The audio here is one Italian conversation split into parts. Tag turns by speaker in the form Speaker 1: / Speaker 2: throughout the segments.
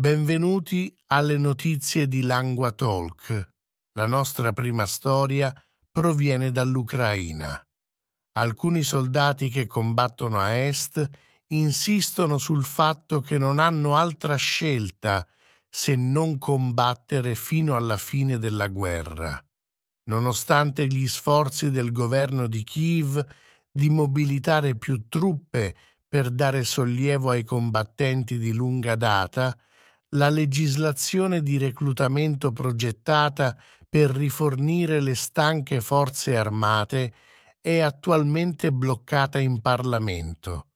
Speaker 1: Benvenuti alle notizie di Langua Talk. La nostra prima storia proviene dall'Ucraina. Alcuni soldati che combattono a est insistono sul fatto che non hanno altra scelta se non combattere fino alla fine della guerra. Nonostante gli sforzi del governo di Kiev di mobilitare più truppe per dare sollievo ai combattenti di lunga data, la legislazione di reclutamento progettata per rifornire le stanche forze armate è attualmente bloccata in Parlamento.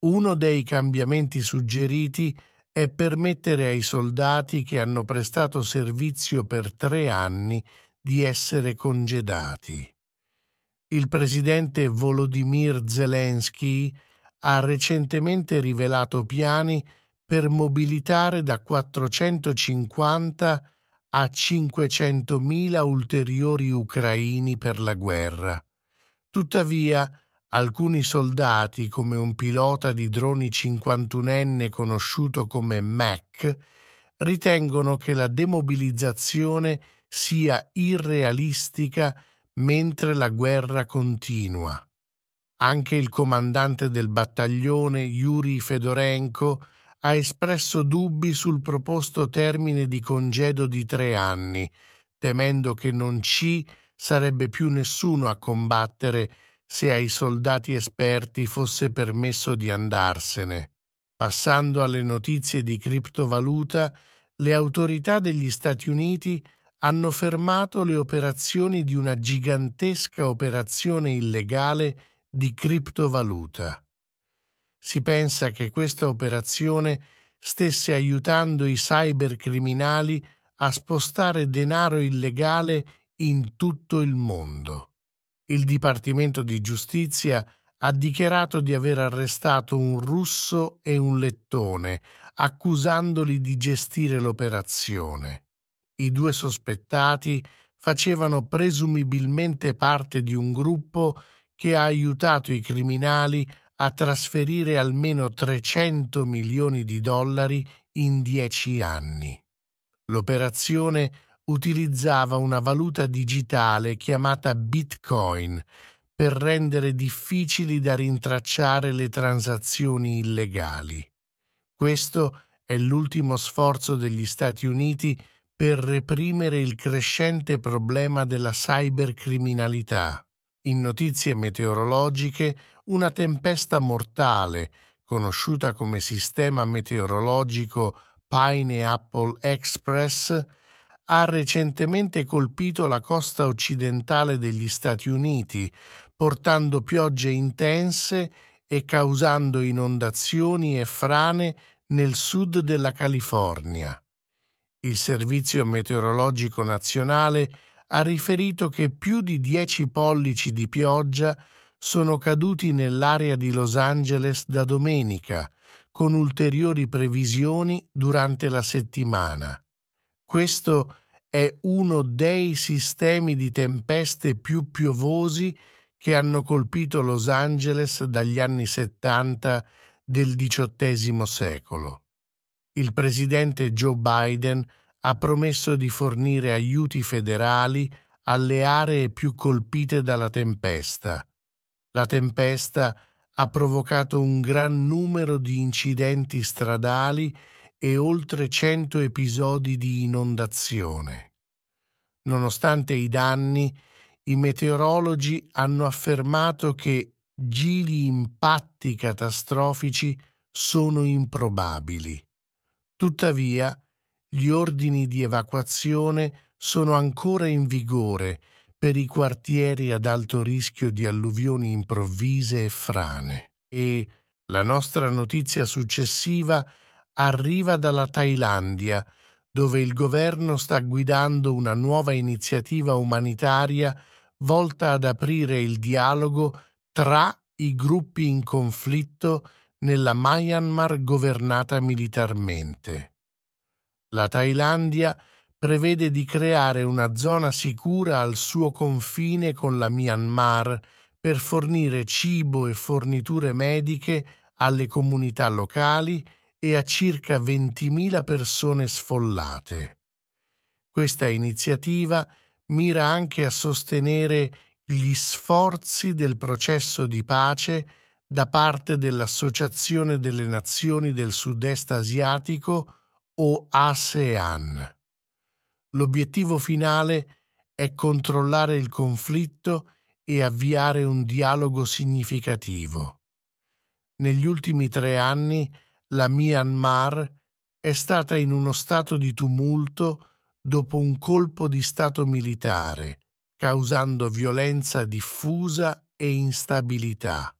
Speaker 1: Uno dei cambiamenti suggeriti è permettere ai soldati che hanno prestato servizio per tre anni di essere congedati. Il presidente Volodymyr Zelensky ha recentemente rivelato piani per mobilitare da 450 a 500.000 ulteriori ucraini per la guerra. Tuttavia, alcuni soldati, come un pilota di droni 51enne conosciuto come Mac, ritengono che la demobilizzazione sia irrealistica mentre la guerra continua. Anche il comandante del battaglione Yuri Fedorenko ha espresso dubbi sul proposto termine di congedo di tre anni, temendo che non ci sarebbe più nessuno a combattere se ai soldati esperti fosse permesso di andarsene. Passando alle notizie di criptovaluta, le autorità degli Stati Uniti hanno fermato le operazioni di una gigantesca operazione illegale di criptovaluta. Si pensa che questa operazione stesse aiutando i cybercriminali a spostare denaro illegale in tutto il mondo. Il Dipartimento di Giustizia ha dichiarato di aver arrestato un russo e un lettone, accusandoli di gestire l'operazione. I due sospettati facevano presumibilmente parte di un gruppo che ha aiutato i criminali a trasferire almeno 300 milioni di dollari in dieci anni. L'operazione utilizzava una valuta digitale chiamata Bitcoin per rendere difficili da rintracciare le transazioni illegali. Questo è l'ultimo sforzo degli Stati Uniti per reprimere il crescente problema della cybercriminalità. In notizie meteorologiche una tempesta mortale, conosciuta come sistema meteorologico Pineapple Express, ha recentemente colpito la costa occidentale degli Stati Uniti, portando piogge intense e causando inondazioni e frane nel sud della California. Il Servizio meteorologico nazionale ha riferito che più di 10 pollici di pioggia sono caduti nell'area di Los Angeles da domenica, con ulteriori previsioni durante la settimana. Questo è uno dei sistemi di tempeste più piovosi che hanno colpito Los Angeles dagli anni 70 del XVIII secolo. Il presidente Joe Biden ha promesso di fornire aiuti federali alle aree più colpite dalla tempesta la tempesta ha provocato un gran numero di incidenti stradali e oltre cento episodi di inondazione. Nonostante i danni, i meteorologi hanno affermato che giri impatti catastrofici sono improbabili. Tuttavia, gli ordini di evacuazione sono ancora in vigore per i quartieri ad alto rischio di alluvioni improvvise e frane. E la nostra notizia successiva arriva dalla Thailandia, dove il governo sta guidando una nuova iniziativa umanitaria volta ad aprire il dialogo tra i gruppi in conflitto nella Myanmar governata militarmente. La Thailandia prevede di creare una zona sicura al suo confine con la Myanmar per fornire cibo e forniture mediche alle comunità locali e a circa 20.000 persone sfollate. Questa iniziativa mira anche a sostenere gli sforzi del processo di pace da parte dell'Associazione delle Nazioni del Sud-Est Asiatico o ASEAN. L'obiettivo finale è controllare il conflitto e avviare un dialogo significativo. Negli ultimi tre anni la Myanmar è stata in uno stato di tumulto dopo un colpo di Stato militare, causando violenza diffusa e instabilità.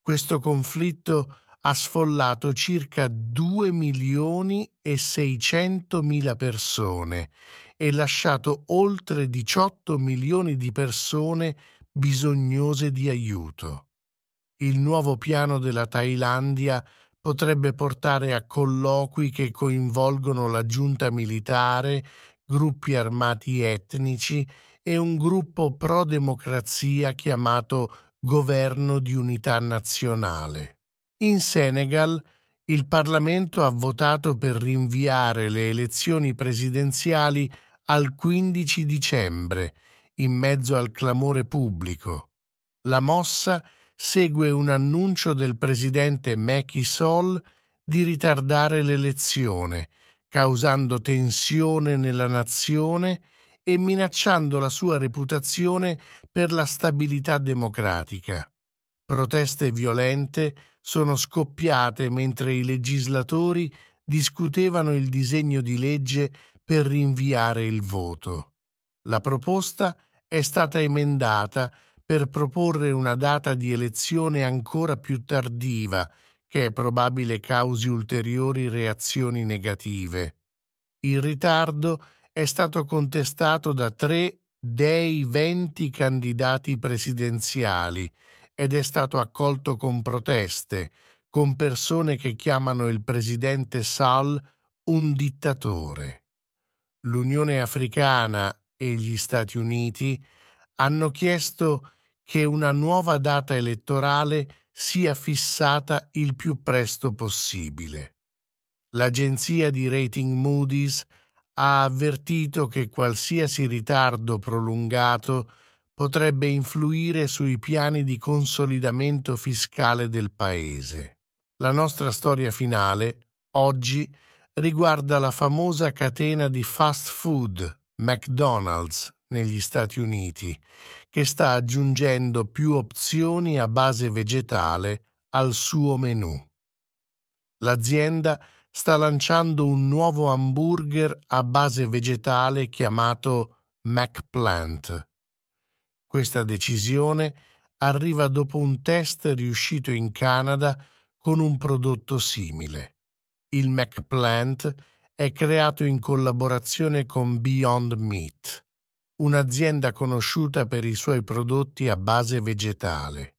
Speaker 1: Questo conflitto ha sfollato circa 2 milioni e 600 mila persone e lasciato oltre 18 milioni di persone bisognose di aiuto. Il nuovo piano della Thailandia potrebbe portare a colloqui che coinvolgono la giunta militare, gruppi armati etnici e un gruppo pro-democrazia chiamato Governo di Unità Nazionale. In Senegal il Parlamento ha votato per rinviare le elezioni presidenziali al 15 dicembre, in mezzo al clamore pubblico. La mossa segue un annuncio del presidente Macky Sall di ritardare l'elezione, causando tensione nella nazione e minacciando la sua reputazione per la stabilità democratica. Proteste violente sono scoppiate mentre i legislatori discutevano il disegno di legge per rinviare il voto. La proposta è stata emendata per proporre una data di elezione ancora più tardiva, che è probabile causi ulteriori reazioni negative. Il ritardo è stato contestato da tre dei venti candidati presidenziali ed è stato accolto con proteste, con persone che chiamano il presidente Sall un dittatore. L'Unione Africana e gli Stati Uniti hanno chiesto che una nuova data elettorale sia fissata il più presto possibile. L'agenzia di rating Moody's ha avvertito che qualsiasi ritardo prolungato potrebbe influire sui piani di consolidamento fiscale del Paese. La nostra storia finale, oggi, riguarda la famosa catena di fast food McDonald's negli Stati Uniti, che sta aggiungendo più opzioni a base vegetale al suo menù. L'azienda sta lanciando un nuovo hamburger a base vegetale chiamato McPlant. Questa decisione arriva dopo un test riuscito in Canada con un prodotto simile. Il McPlant è creato in collaborazione con Beyond Meat, un'azienda conosciuta per i suoi prodotti a base vegetale.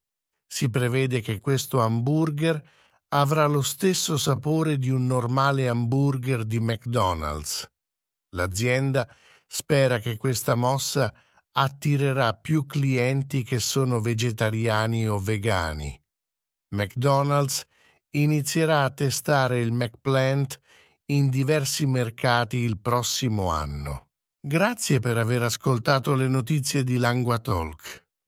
Speaker 1: Si prevede che questo hamburger avrà lo stesso sapore di un normale hamburger di McDonald's. L'azienda spera che questa mossa attirerà più clienti che sono vegetariani o vegani. McDonald's inizierà a testare il McPlant in diversi mercati il prossimo anno. Grazie per aver ascoltato le notizie di Lingua Talk.